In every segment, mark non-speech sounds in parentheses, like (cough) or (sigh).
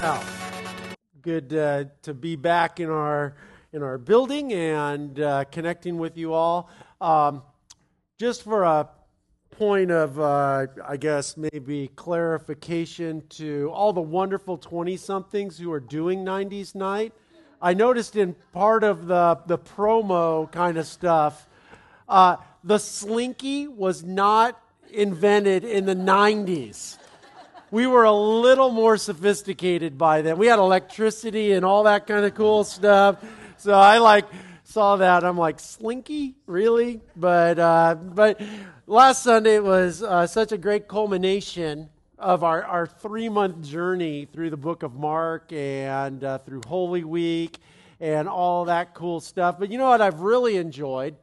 Well, good uh, to be back in our in our building and uh, connecting with you all. Um, just for a point of, uh, I guess, maybe clarification to all the wonderful 20 somethings who are doing 90s night. I noticed in part of the, the promo kind of stuff, uh, the slinky was not invented in the 90s we were a little more sophisticated by then. We had electricity and all that kind of cool stuff. So I like saw that. I'm like, Slinky, really? But uh, but last Sunday was uh, such a great culmination of our, our three month journey through the book of Mark and uh, through Holy Week and all that cool stuff. But you know what I've really enjoyed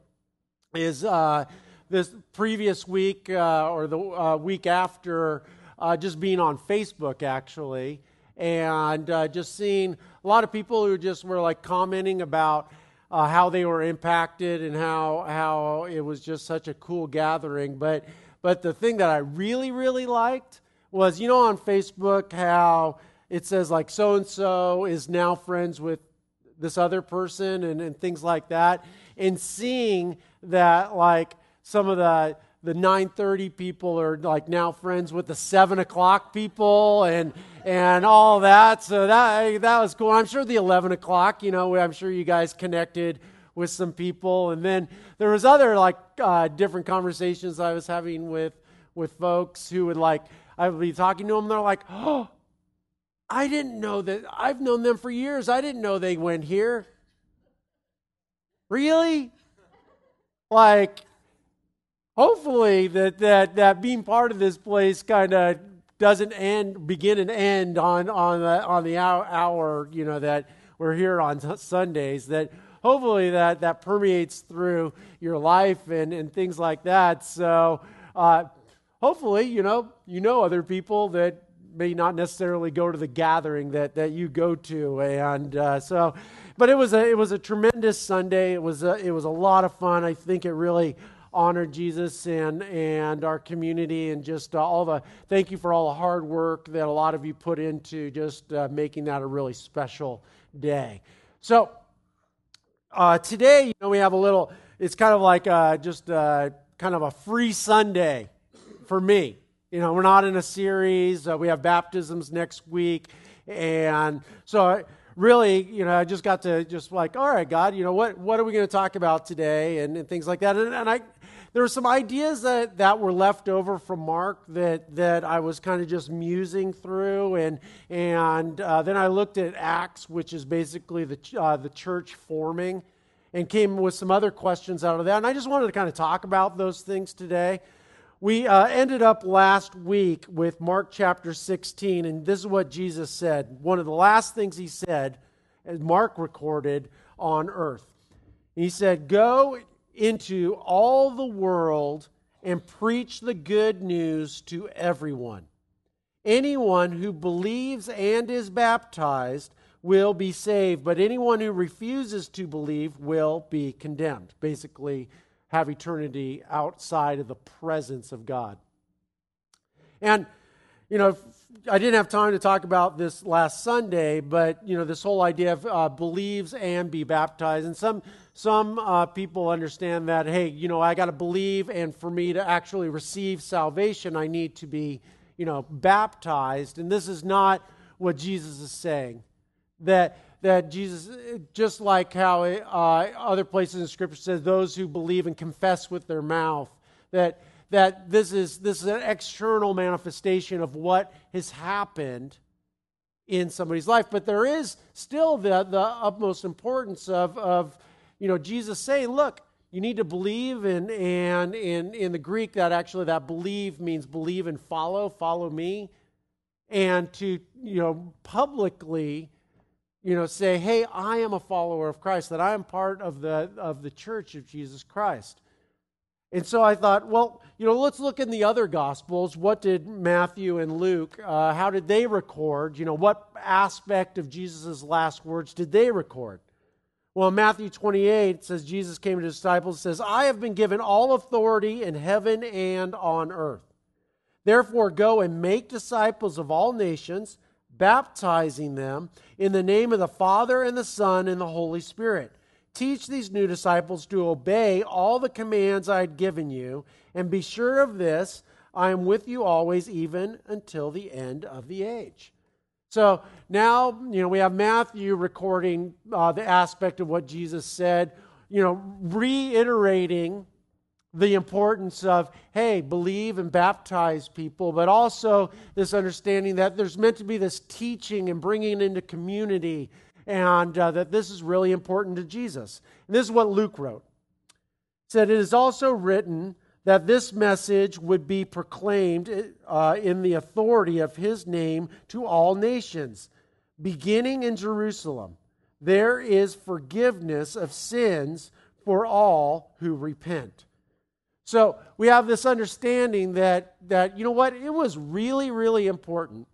is uh, this previous week uh, or the uh, week after uh, just being on Facebook actually, and uh, just seeing a lot of people who just were like commenting about uh, how they were impacted and how how it was just such a cool gathering. But but the thing that I really really liked was you know on Facebook how it says like so and so is now friends with this other person and, and things like that and seeing that like some of the the 9:30 people are like now friends with the 7 o'clock people and and all that. So that that was cool. I'm sure the 11 o'clock, you know, I'm sure you guys connected with some people, and then there was other like uh, different conversations I was having with with folks who would like I would be talking to them. They're like, oh. I didn't know that. I've known them for years. I didn't know they went here. Really? Like, hopefully that, that, that being part of this place kind of doesn't end, begin and end on, on the, on the hour, hour, you know, that we're here on Sundays, that hopefully that, that permeates through your life and, and things like that. So uh, hopefully, you know, you know other people that may not necessarily go to the gathering that, that you go to. And uh, so, but it was a, it was a tremendous Sunday. It was a, it was a lot of fun. I think it really honor Jesus and, and our community and just uh, all the thank you for all the hard work that a lot of you put into just uh, making that a really special day. So uh, today, you know, we have a little, it's kind of like uh, just uh, kind of a free Sunday for me. You know, we're not in a series, uh, we have baptisms next week. And so, really, you know, I just got to just like, all right, God, you know, what, what are we going to talk about today and, and things like that. And, and I, there were some ideas that, that were left over from Mark that, that I was kind of just musing through. And, and uh, then I looked at Acts, which is basically the, uh, the church forming, and came with some other questions out of that. And I just wanted to kind of talk about those things today. We uh, ended up last week with Mark chapter 16, and this is what Jesus said. One of the last things he said, as Mark recorded on earth. He said, Go into all the world and preach the good news to everyone. Anyone who believes and is baptized will be saved, but anyone who refuses to believe will be condemned. Basically, have eternity outside of the presence of God. And, you know, I didn't have time to talk about this last Sunday, but, you know, this whole idea of uh, believes and be baptized. And some some uh, people understand that, hey, you know, I got to believe, and for me to actually receive salvation, I need to be, you know, baptized. And this is not what Jesus is saying. That that Jesus, just like how uh, other places in Scripture says, those who believe and confess with their mouth, that that this is this is an external manifestation of what has happened in somebody's life. But there is still the the utmost importance of of you know, Jesus saying, look, you need to believe in and in in the Greek that actually that believe means believe and follow, follow me. And to, you know, publicly, you know, say, hey, I am a follower of Christ, that I am part of the of the church of Jesus Christ. And so I thought, well, you know, let's look in the other Gospels. What did Matthew and Luke, uh, how did they record? You know, what aspect of Jesus' last words did they record? Well, Matthew 28, says Jesus came to his disciples says, I have been given all authority in heaven and on earth. Therefore, go and make disciples of all nations, baptizing them in the name of the Father and the Son and the Holy Spirit. Teach these new disciples to obey all the commands I had given you, and be sure of this I am with you always, even until the end of the age. So now, you know, we have Matthew recording uh, the aspect of what Jesus said, you know, reiterating the importance of, hey, believe and baptize people, but also this understanding that there's meant to be this teaching and bringing into community, and uh, that this is really important to Jesus. And this is what Luke wrote. It said, It is also written that this message would be proclaimed uh, in the authority of his name to all nations, beginning in Jerusalem. There is forgiveness of sins for all who repent. So we have this understanding that, that, you know what, it was really, really important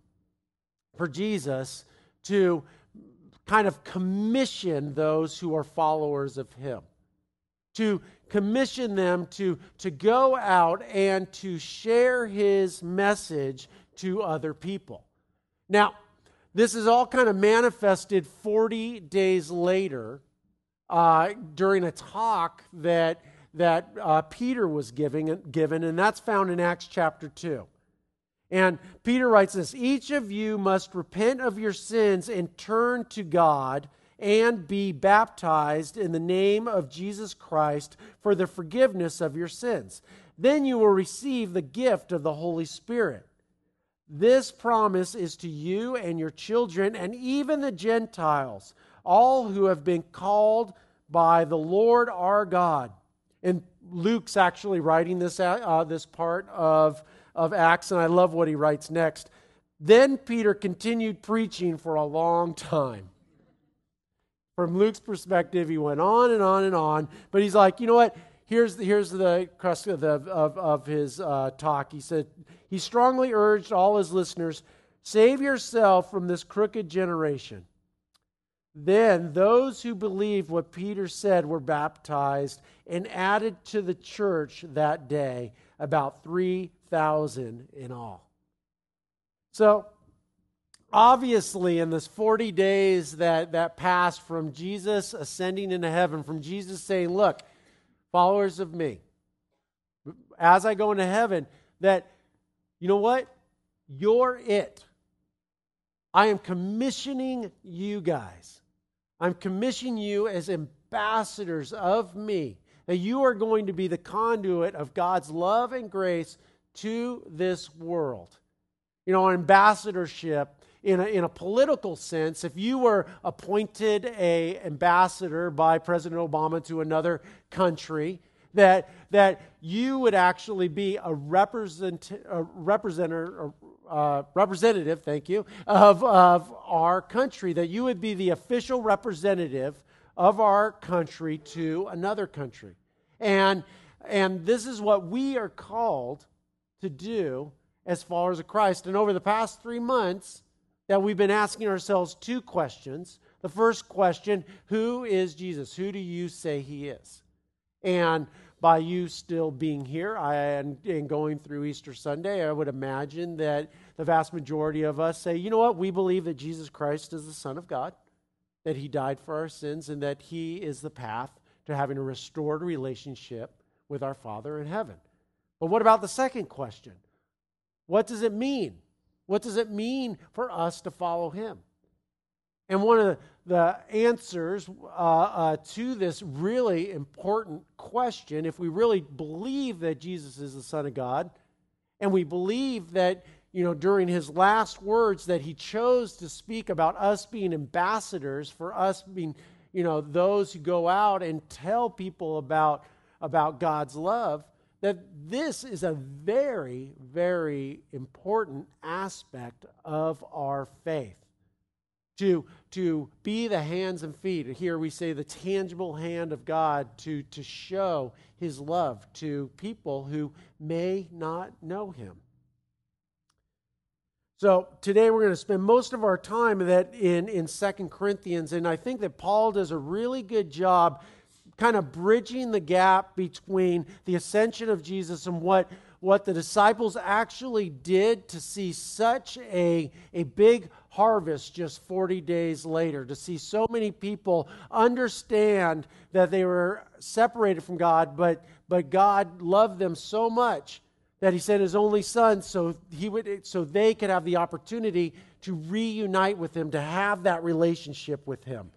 for Jesus to kind of commission those who are followers of him, to commission them to, to go out and to share his message to other people. Now, this is all kind of manifested 40 days later uh, during a talk that that uh, Peter was giving, given, and that's found in Acts chapter 2. And Peter writes this Each of you must repent of your sins and turn to God and be baptized in the name of Jesus Christ for the forgiveness of your sins. Then you will receive the gift of the Holy Spirit. This promise is to you and your children and even the Gentiles, all who have been called by the Lord our God. And Luke's actually writing this, uh, this part of, of Acts, and I love what he writes next. Then Peter continued preaching for a long time. From Luke's perspective, he went on and on and on, but he's like, you know what? Here's the, here's the crust of, the, of, of his uh, talk. He said, he strongly urged all his listeners save yourself from this crooked generation. Then those who believed what Peter said were baptized and added to the church that day about 3,000 in all. So, obviously, in this 40 days that, that passed from Jesus ascending into heaven, from Jesus saying, Look, followers of me, as I go into heaven, that, you know what? You're it. I am commissioning you guys I'm commissioning you as ambassadors of me, that you are going to be the conduit of God's love and grace to this world. You know, ambassadorship in a, in a political sense, if you were appointed a ambassador by President Obama to another country, that, that you would actually be a, represent, a representative, uh, representative, thank you, of, of our country, that you would be the official representative of our country to another country. And, and this is what we are called to do as followers of Christ. And over the past three months, that we've been asking ourselves two questions. The first question Who is Jesus? Who do you say he is? And by you still being here and, and going through Easter Sunday, I would imagine that the vast majority of us say, you know what, we believe that Jesus Christ is the Son of God, that He died for our sins, and that He is the path to having a restored relationship with our Father in heaven. But what about the second question? What does it mean? What does it mean for us to follow Him? And one of the, answers uh, uh, to this really important question, if we really believe that Jesus is the Son of God, and we believe that, you know, during his last words that he chose to speak about us being ambassadors, for us being, you know, those who go out and tell people about, about God's love, that this is a very, very important aspect of our faith to, to be the hands and feet. Here we say the tangible hand of God to, to show his love to people who may not know him. So today we're going to spend most of our time that in, in 2 Corinthians, and I think that Paul does a really good job kind of bridging the gap between the ascension of Jesus and what, what the disciples actually did to see such a, a big harvest just 40 days later, to see so many people understand that they were separated from God, but, but God loved them so much that he sent his only son so he would so they could have the opportunity to reunite with him to have that relationship with him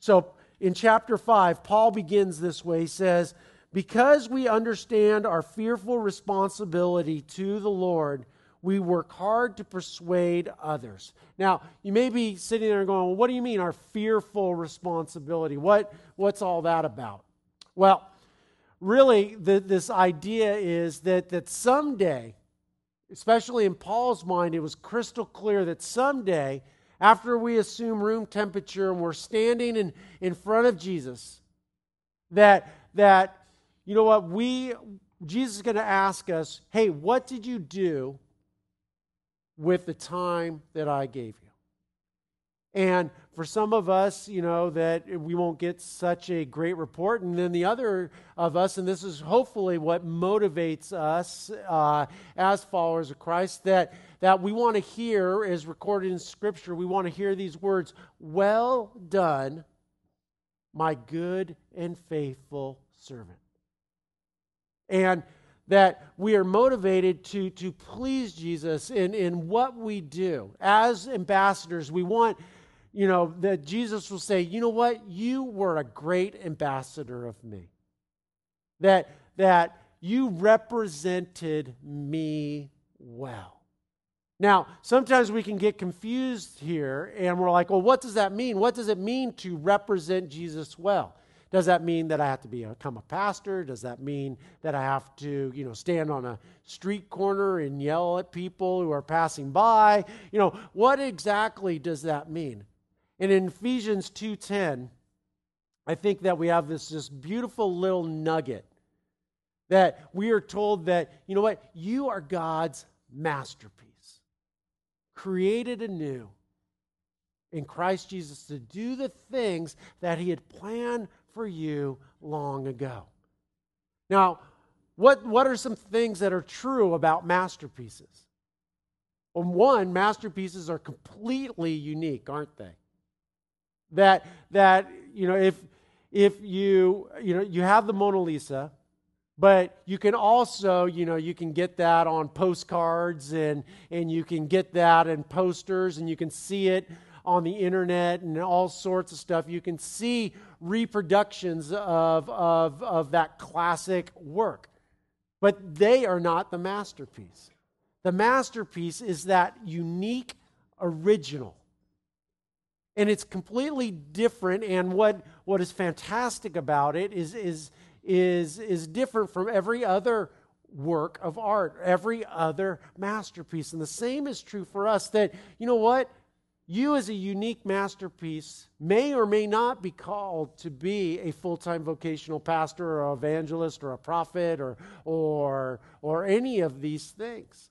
so in chapter 5 paul begins this way he says because we understand our fearful responsibility to the lord we work hard to persuade others. Now, you may be sitting there going, well, what do you mean, our fearful responsibility? What, what's all that about? Well, really, the, this idea is that, that someday, especially in Paul's mind, it was crystal clear that someday, after we assume room temperature and we're standing in, in front of Jesus, that, that, you know what, we, Jesus is going to ask us, hey, what did you do with the time that I gave you. And for some of us, you know, that we won't get such a great report. And then the other of us, and this is hopefully what motivates us uh, as followers of Christ, that, that we want to hear, as recorded in Scripture, we want to hear these words Well done, my good and faithful servant. And that we are motivated to, to please Jesus in, in what we do. As ambassadors, we want, you know, that Jesus will say, you know what, you were a great ambassador of me. That, that you represented me well. Now, sometimes we can get confused here and we're like, well, what does that mean? What does it mean to represent Jesus well? Does that mean that I have to become a pastor? Does that mean that I have to, you know, stand on a street corner and yell at people who are passing by? You know, what exactly does that mean? And in Ephesians 2:10, I think that we have this this beautiful little nugget that we are told that, you know what, you are God's masterpiece, created anew in Christ Jesus to do the things that he had planned for you long ago. Now, what, what are some things that are true about masterpieces? Well, one, masterpieces are completely unique, aren't they? That, that you know, if, if you, you know, you have the Mona Lisa, but you can also, you know, you can get that on postcards and, and you can get that in posters and you can see it on the internet and all sorts of stuff. You can see reproductions of, of, of that classic work. But they are not the masterpiece. The masterpiece is that unique original. And it's completely different. And what, what is fantastic about it is, is, is, is different from every other work of art, every other masterpiece. And the same is true for us that, you know what? you, as a unique masterpiece, may or may not be called to be a full time vocational pastor or evangelist or a prophet or, or, or any of these things.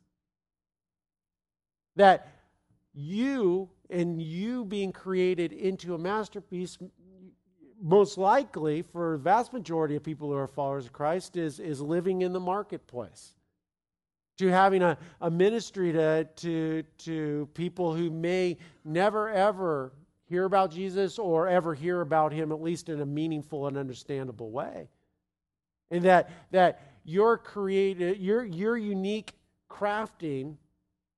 That you and you being created into a masterpiece, most likely for the vast majority of people who are followers of Christ, is, is living in the marketplace to having a, a ministry to, to, to people who may never ever hear about Jesus or ever hear about him, at least in a meaningful and understandable way. And that, that your created, your, your unique crafting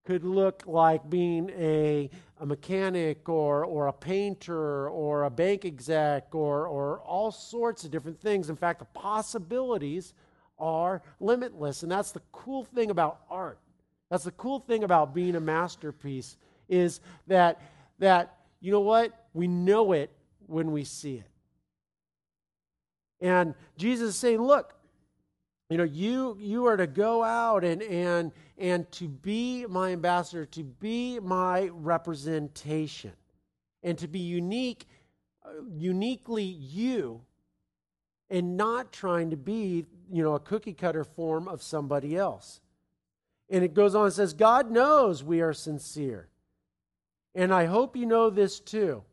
could look like being a, a mechanic or, or a painter or a bank exec or, or all sorts of different things. In fact, the possibilities are limitless. And that's the cool thing about art. That's the cool thing about being a masterpiece is that that you know what? We know it when we see it. And Jesus is saying, look, you know, you you are to go out and and and to be my ambassador, to be my representation, and to be unique, uh, uniquely you and not trying to be, you know, a cookie cutter form of somebody else. And it goes on and says, God knows we are sincere. And I hope you know this too.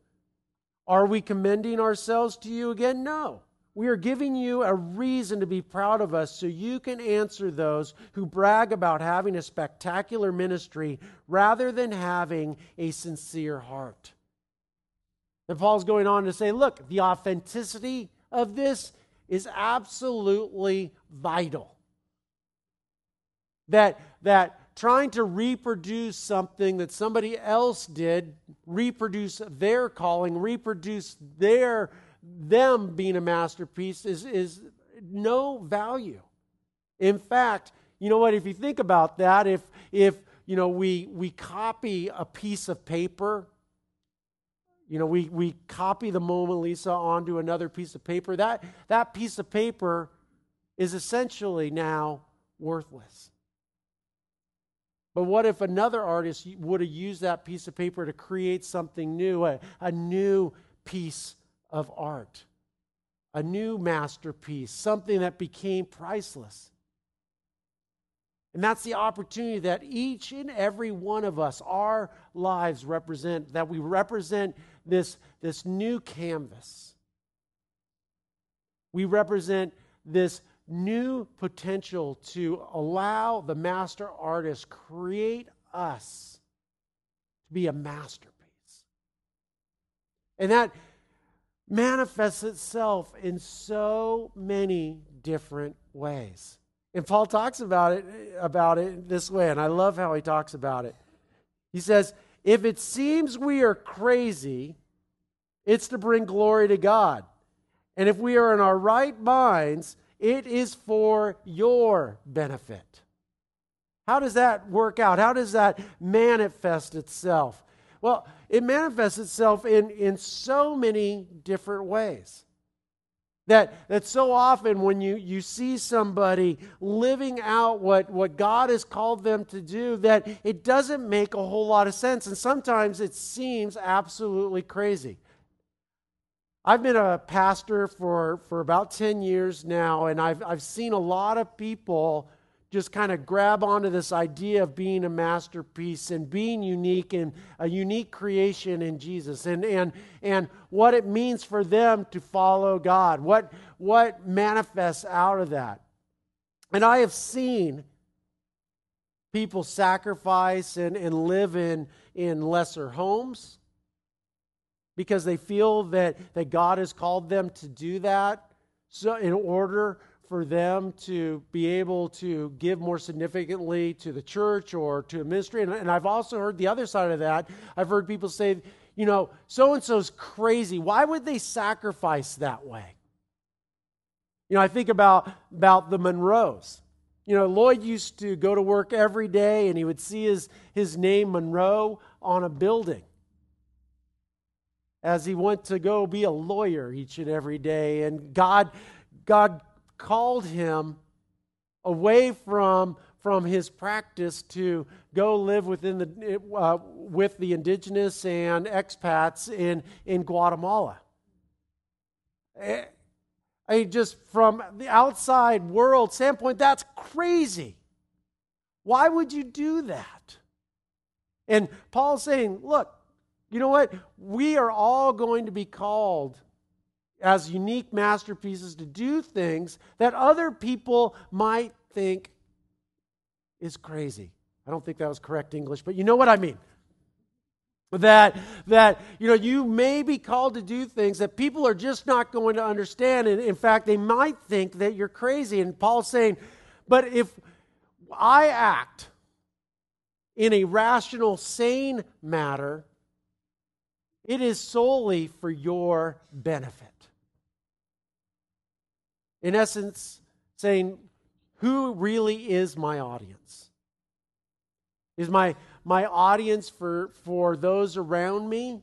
Are we commending ourselves to you again? No. We are giving you a reason to be proud of us so you can answer those who brag about having a spectacular ministry rather than having a sincere heart. And Paul's going on to say, look, the authenticity of this is absolutely vital. That, that trying to reproduce something that somebody else did, reproduce their calling, reproduce their them being a masterpiece is, is no value. In fact, you know what, if you think about that, if if you know we we copy a piece of paper, you know, we, we copy the Mona Lisa onto another piece of paper, that, that piece of paper is essentially now worthless. But what if another artist would have used that piece of paper to create something new, a, a new piece of art, a new masterpiece, something that became priceless. And that's the opportunity that each and every one of us, our lives represent, that we represent this, this new canvas. We represent this new potential to allow the master artist create us to be a masterpiece. And that manifests itself in so many different ways. And Paul talks about it about it this way, and I love how he talks about it. He says, "If it seems we are crazy, it's to bring glory to God. And if we are in our right minds, it is for your benefit." How does that work out? How does that manifest itself? Well, it manifests itself in, in so many different ways. That, that so often when you, you see somebody living out what, what God has called them to do, that it doesn't make a whole lot of sense. And sometimes it seems absolutely crazy. I've been a pastor for, for about 10 years now, and I've, I've seen a lot of people just kind of grab onto this idea of being a masterpiece and being unique and a unique creation in Jesus and, and, and what it means for them to follow God, what, what manifests out of that. And I have seen people sacrifice and, and live in, in lesser homes because they feel that, that God has called them to do that. So, in order for them to be able to give more significantly to the church or to a ministry. And, and I've also heard the other side of that. I've heard people say, you know, so and so's crazy. Why would they sacrifice that way? You know, I think about, about the Monroes. You know, Lloyd used to go to work every day and he would see his, his name, Monroe, on a building as he went to go be a lawyer each and every day. And God, God called him away from, from his practice to go live within the, uh, with the indigenous and expats in, in Guatemala. Eh, I mean, just from the outside world standpoint, that's crazy. Why would you do that? And Paul's saying, look, you know what? We are all going to be called as unique masterpieces to do things that other people might think is crazy. I don't think that was correct English, but you know what I mean. That that you know you may be called to do things that people are just not going to understand, and in fact they might think that you're crazy. And Paul's saying, but if I act in a rational, sane matter, it is solely for your benefit in essence, saying, Who really is my audience? Is my, my audience for, for those around me?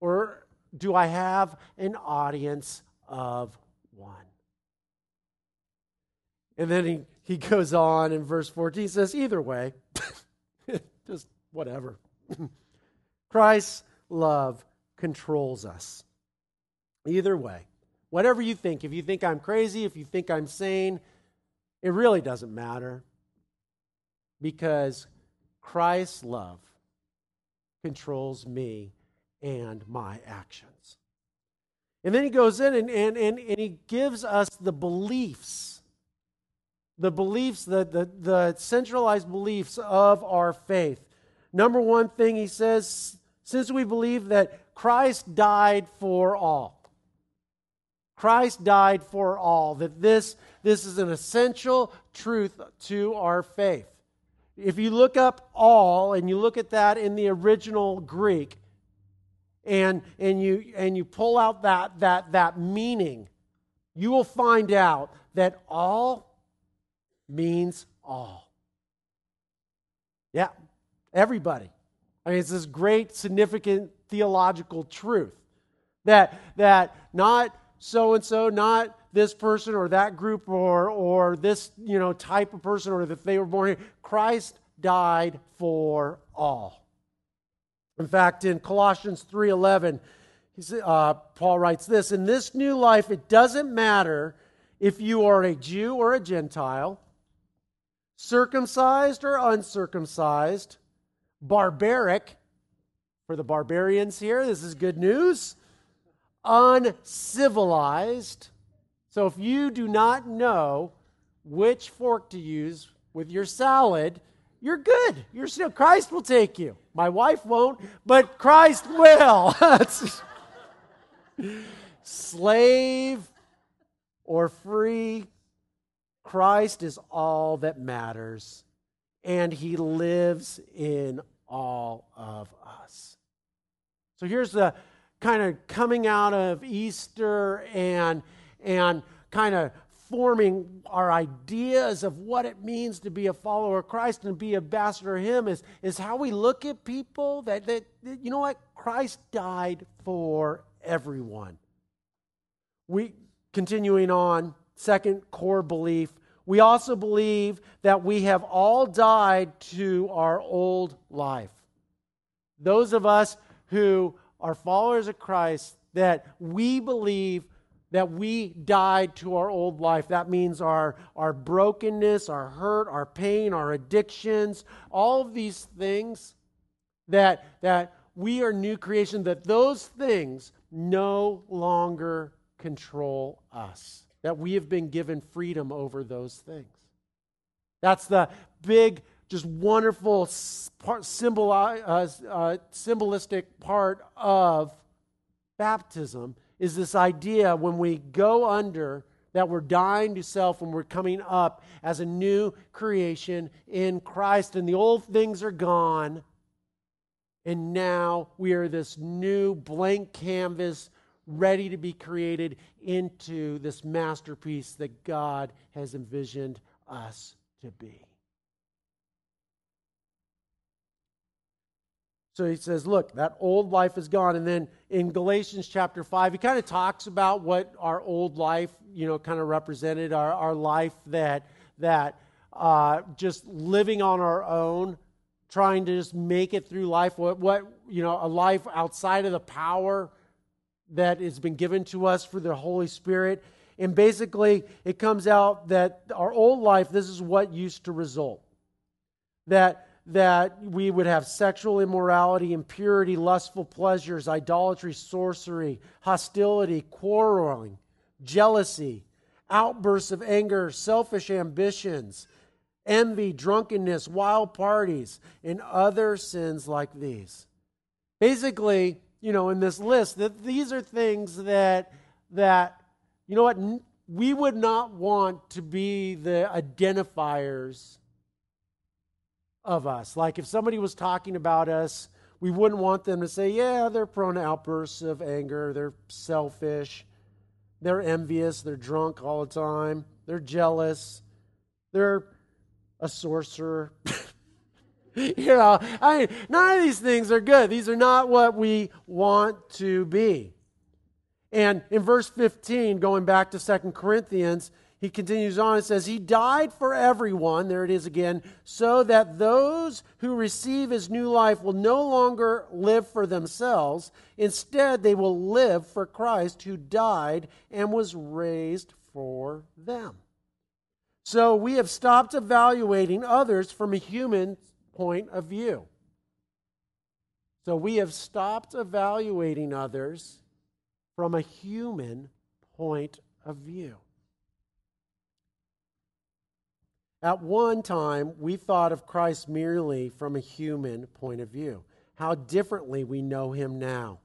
Or do I have an audience of one? And then he, he goes on in verse 14, he says, Either way, (laughs) just whatever. (clears throat) Christ's love controls us. Either way. Whatever you think, if you think I'm crazy, if you think I'm sane, it really doesn't matter because Christ's love controls me and my actions. And then he goes in and, and, and, and he gives us the beliefs, the beliefs, the, the, the centralized beliefs of our faith. Number one thing he says, since we believe that Christ died for all, Christ died for all, that this, this is an essential truth to our faith. If you look up all and you look at that in the original Greek, and, and, you, and you pull out that, that, that meaning, you will find out that all means all. Yeah, everybody. I mean, it's this great, significant theological truth that, that not so and so, not this person or that group or, or this you know, type of person or that they were born here. Christ died for all. In fact, in Colossians 3:11, uh, Paul writes this: "In this new life, it doesn't matter if you are a Jew or a Gentile, circumcised or uncircumcised, barbaric." For the barbarians here, this is good news. Uncivilized. So if you do not know which fork to use with your salad, you're good. You're still Christ will take you. My wife won't, but Christ will. (laughs) Slave or free, Christ is all that matters, and he lives in all of us. So here's the kind of coming out of Easter and and kind of forming our ideas of what it means to be a follower of Christ and be ambassador of Him is, is how we look at people that, that, you know what? Christ died for everyone. We, continuing on, second core belief, we also believe that we have all died to our old life. Those of us who are followers of Christ, that we believe that we died to our old life. That means our, our brokenness, our hurt, our pain, our addictions, all of these things that, that we are new creation, that those things no longer control us, that we have been given freedom over those things. That's the big, just wonderful symbol, uh, uh, symbolistic part of baptism is this idea when we go under that we're dying to self and we're coming up as a new creation in Christ, and the old things are gone. And now we are this new blank canvas ready to be created into this masterpiece that God has envisioned us to be. So he says, look, that old life is gone. And then in Galatians chapter 5, he kind of talks about what our old life, you know, kind of represented our, our life that, that uh, just living on our own, trying to just make it through life, what, what, you know, a life outside of the power that has been given to us for the Holy Spirit. And basically, it comes out that our old life, this is what used to result. That that we would have sexual immorality, impurity, lustful pleasures, idolatry, sorcery, hostility, quarreling, jealousy, outbursts of anger, selfish ambitions, envy, drunkenness, wild parties, and other sins like these. Basically, you know, in this list, that these are things that that you know what we would not want to be the identifiers of us. Like if somebody was talking about us, we wouldn't want them to say, yeah, they're prone to outbursts of anger, they're selfish, they're envious, they're drunk all the time, they're jealous, they're a sorcerer. (laughs) you know, I mean, none of these things are good. These are not what we want to be. And in verse 15, going back to Second Corinthians, he continues on and says, He died for everyone, there it is again, so that those who receive his new life will no longer live for themselves. Instead, they will live for Christ who died and was raised for them. So we have stopped evaluating others from a human point of view. So we have stopped evaluating others from a human point of view. At one time, we thought of Christ merely from a human point of view. How differently we know him now.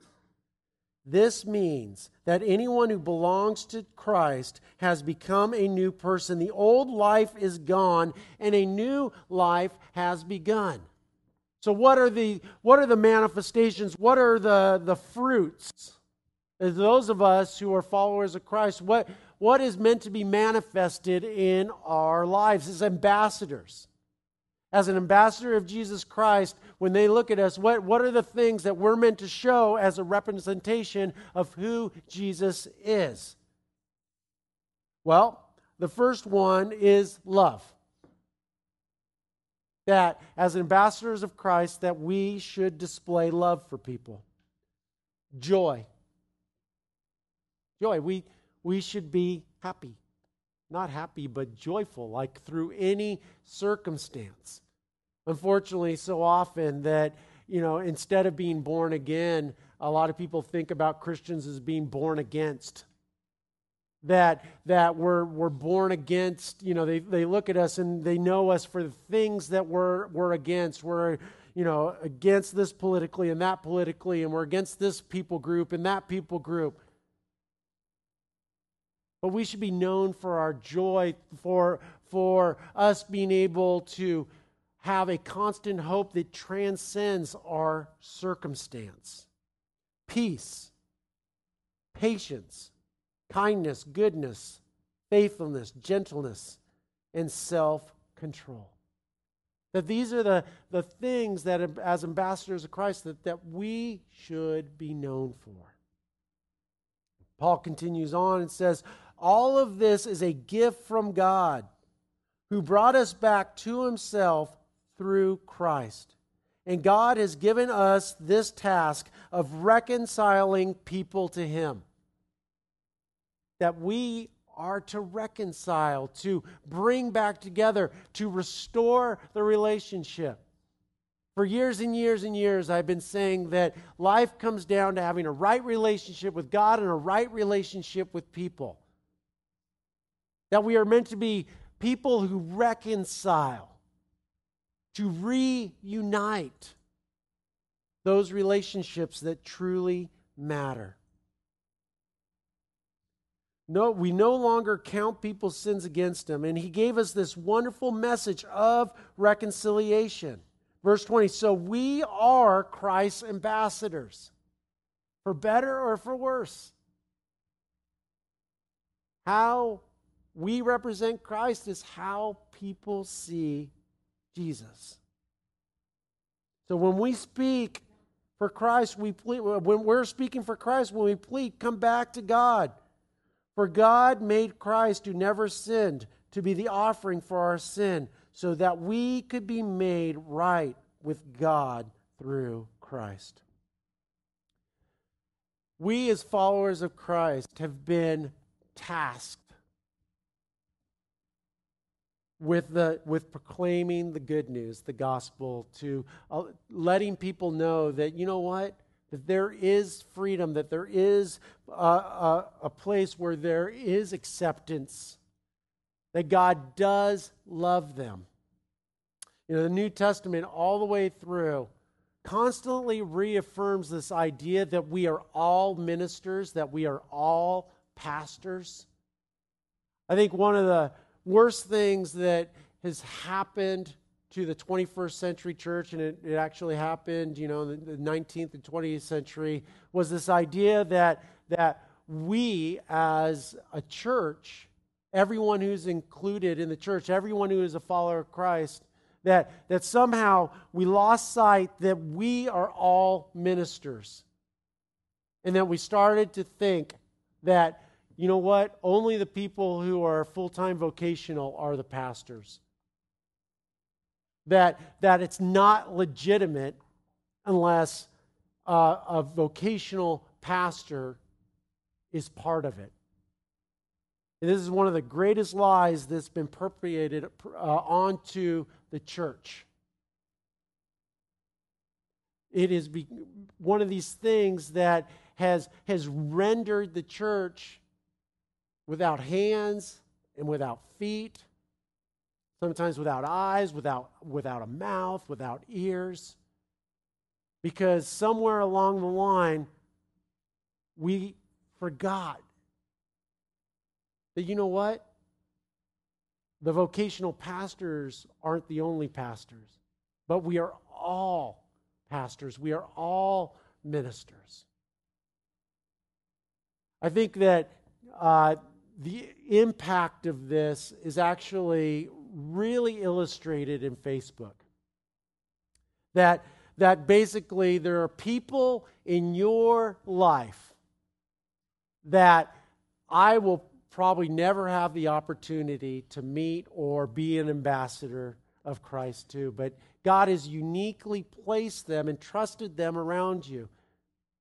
This means that anyone who belongs to Christ has become a new person. The old life is gone and a new life has begun. So what are the what are the manifestations? What are the the fruits? As those of us who are followers of Christ, what what is meant to be manifested in our lives as ambassadors? As an ambassador of Jesus Christ, when they look at us, what, what are the things that we're meant to show as a representation of who Jesus is? Well, the first one is love. That as ambassadors of Christ, that we should display love for people. Joy. Joy. We, we should be happy. Not happy, but joyful, like through any circumstance. Unfortunately, so often that, you know, instead of being born again, a lot of people think about Christians as being born against. That, that we're, we're born against, you know, they, they look at us and they know us for the things that we're, we're against. We're, you know, against this politically and that politically, and we're against this people group and that people group. But we should be known for our joy, for, for us being able to have a constant hope that transcends our circumstance. Peace, patience, kindness, goodness, faithfulness, gentleness, and self control. That these are the, the things that, as ambassadors of Christ, that, that we should be known for. Paul continues on and says, all of this is a gift from God who brought us back to himself through Christ. And God has given us this task of reconciling people to him. That we are to reconcile, to bring back together, to restore the relationship. For years and years and years, I've been saying that life comes down to having a right relationship with God and a right relationship with people. That we are meant to be people who reconcile, to reunite those relationships that truly matter. No, we no longer count people's sins against them. And he gave us this wonderful message of reconciliation. Verse 20 So we are Christ's ambassadors, for better or for worse. How we represent Christ is how people see Jesus. So when we speak for Christ, we plead, when we're speaking for Christ, when we plead, come back to God. For God made Christ, who never sinned, to be the offering for our sin, so that we could be made right with God through Christ. We, as followers of Christ, have been tasked with the with proclaiming the good news the gospel to uh, letting people know that you know what? That there is freedom that there is a, a, a place where there is acceptance that god does love them. You know the new testament all the way through constantly reaffirms this idea that we are all ministers that we are all pastors. I think one of the worst things that has happened to the 21st century church, and it, it actually happened, you know, in the 19th and 20th century, was this idea that, that we as a church, everyone who's included in the church, everyone who is a follower of Christ, that, that somehow we lost sight that we are all ministers. And that we started to think that you know what? Only the people who are full time vocational are the pastors. That, that it's not legitimate unless uh, a vocational pastor is part of it. And this is one of the greatest lies that's been perpetrated uh, onto the church. It is be- one of these things that has, has rendered the church without hands and without feet, sometimes without eyes, without, without a mouth, without ears. Because somewhere along the line, we forgot that you know what? The vocational pastors aren't the only pastors, but we are all pastors. We are all ministers. I think that uh, the impact of this is actually really illustrated in Facebook. That, that basically there are people in your life that I will probably never have the opportunity to meet or be an ambassador of Christ to, but God has uniquely placed them and trusted them around you.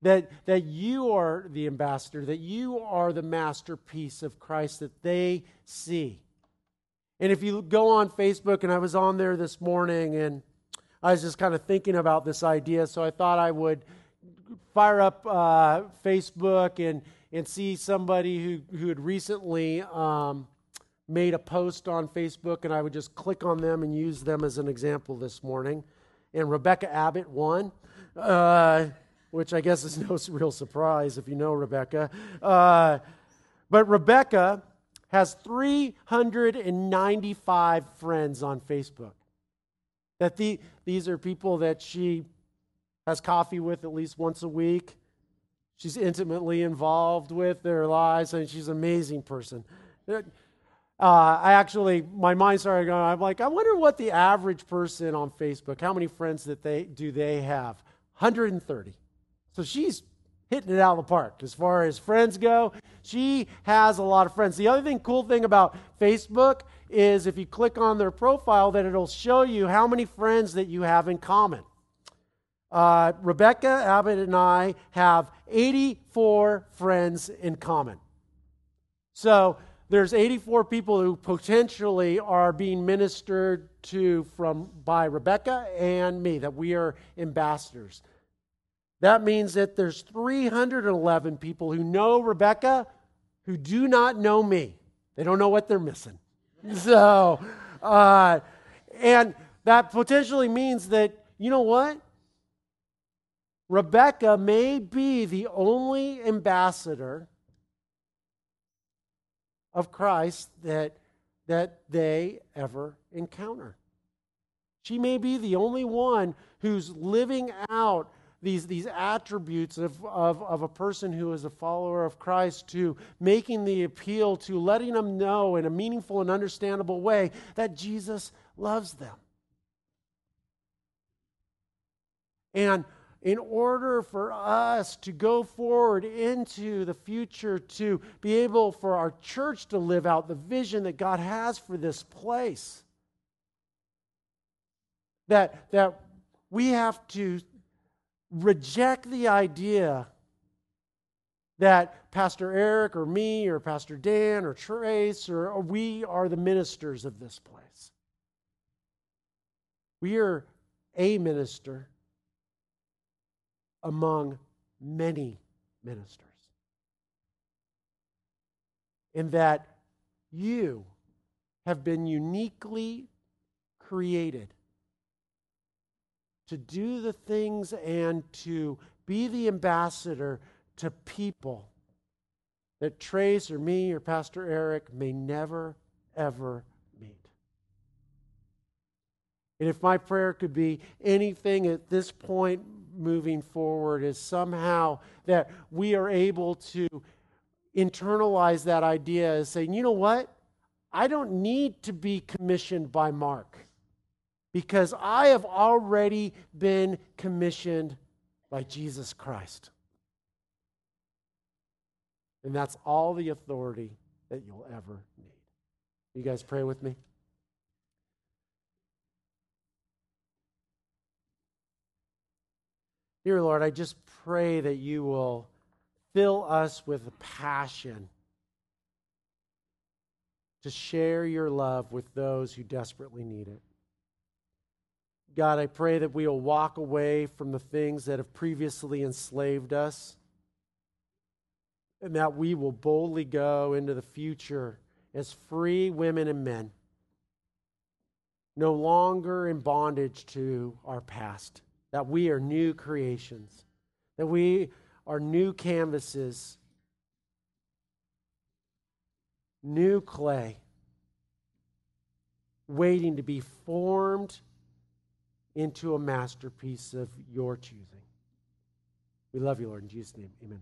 That, that you are the ambassador, that you are the masterpiece of Christ that they see. And if you go on Facebook, and I was on there this morning, and I was just kind of thinking about this idea, so I thought I would fire up uh, Facebook and, and see somebody who, who had recently um, made a post on Facebook, and I would just click on them and use them as an example this morning. And Rebecca Abbott won, uh, which I guess is (laughs) no real surprise if you know Rebecca. Uh, but Rebecca has 395 friends on Facebook. That the, these are people that she has coffee with at least once a week. She's intimately involved with their lives, and she's an amazing person. Uh, I actually, my mind started going. I'm like, I wonder what the average person on Facebook, how many friends that they do they have? 130. So she's hitting it out of the park as far as friends go. She has a lot of friends. The other thing, cool thing about Facebook is if you click on their profile, that it'll show you how many friends that you have in common. Uh, Rebecca Abbott and I have 84 friends in common. So there's 84 people who potentially are being ministered to from by Rebecca and me that we are ambassadors. That means that there's 311 people who know Rebecca who do not know me. They don't know what they're missing. (laughs) So, uh, and that potentially means that, you know what? Rebecca may be the only ambassador of Christ that, that they ever encounter. She may be the only one who's living out these, these attributes of, of, of a person who is a follower of Christ to making the appeal to letting them know in a meaningful and understandable way that Jesus loves them. And in order for us to go forward into the future, to be able for our church to live out the vision that God has for this place. That, that we have to reject the idea that Pastor Eric or me or Pastor Dan or Trace or, or we are the ministers of this place. We are a minister among many ministers. In that you have been uniquely created to do the things and to be the ambassador to people that Trace or me or Pastor Eric may never, ever meet. And if my prayer could be anything at this point moving forward is somehow that we are able to internalize that idea as saying, you know what? I don't need to be commissioned by Mark because I have already been commissioned by Jesus Christ. And that's all the authority that you'll ever need. You guys pray with me? Dear Lord, I just pray that you will fill us with passion to share your love with those who desperately need it. God, I pray that we will walk away from the things that have previously enslaved us and that we will boldly go into the future as free women and men, no longer in bondage to our past, that we are new creations, that we are new canvases, new clay, waiting to be formed into a masterpiece of your choosing. We love you, Lord. In Jesus' name, amen.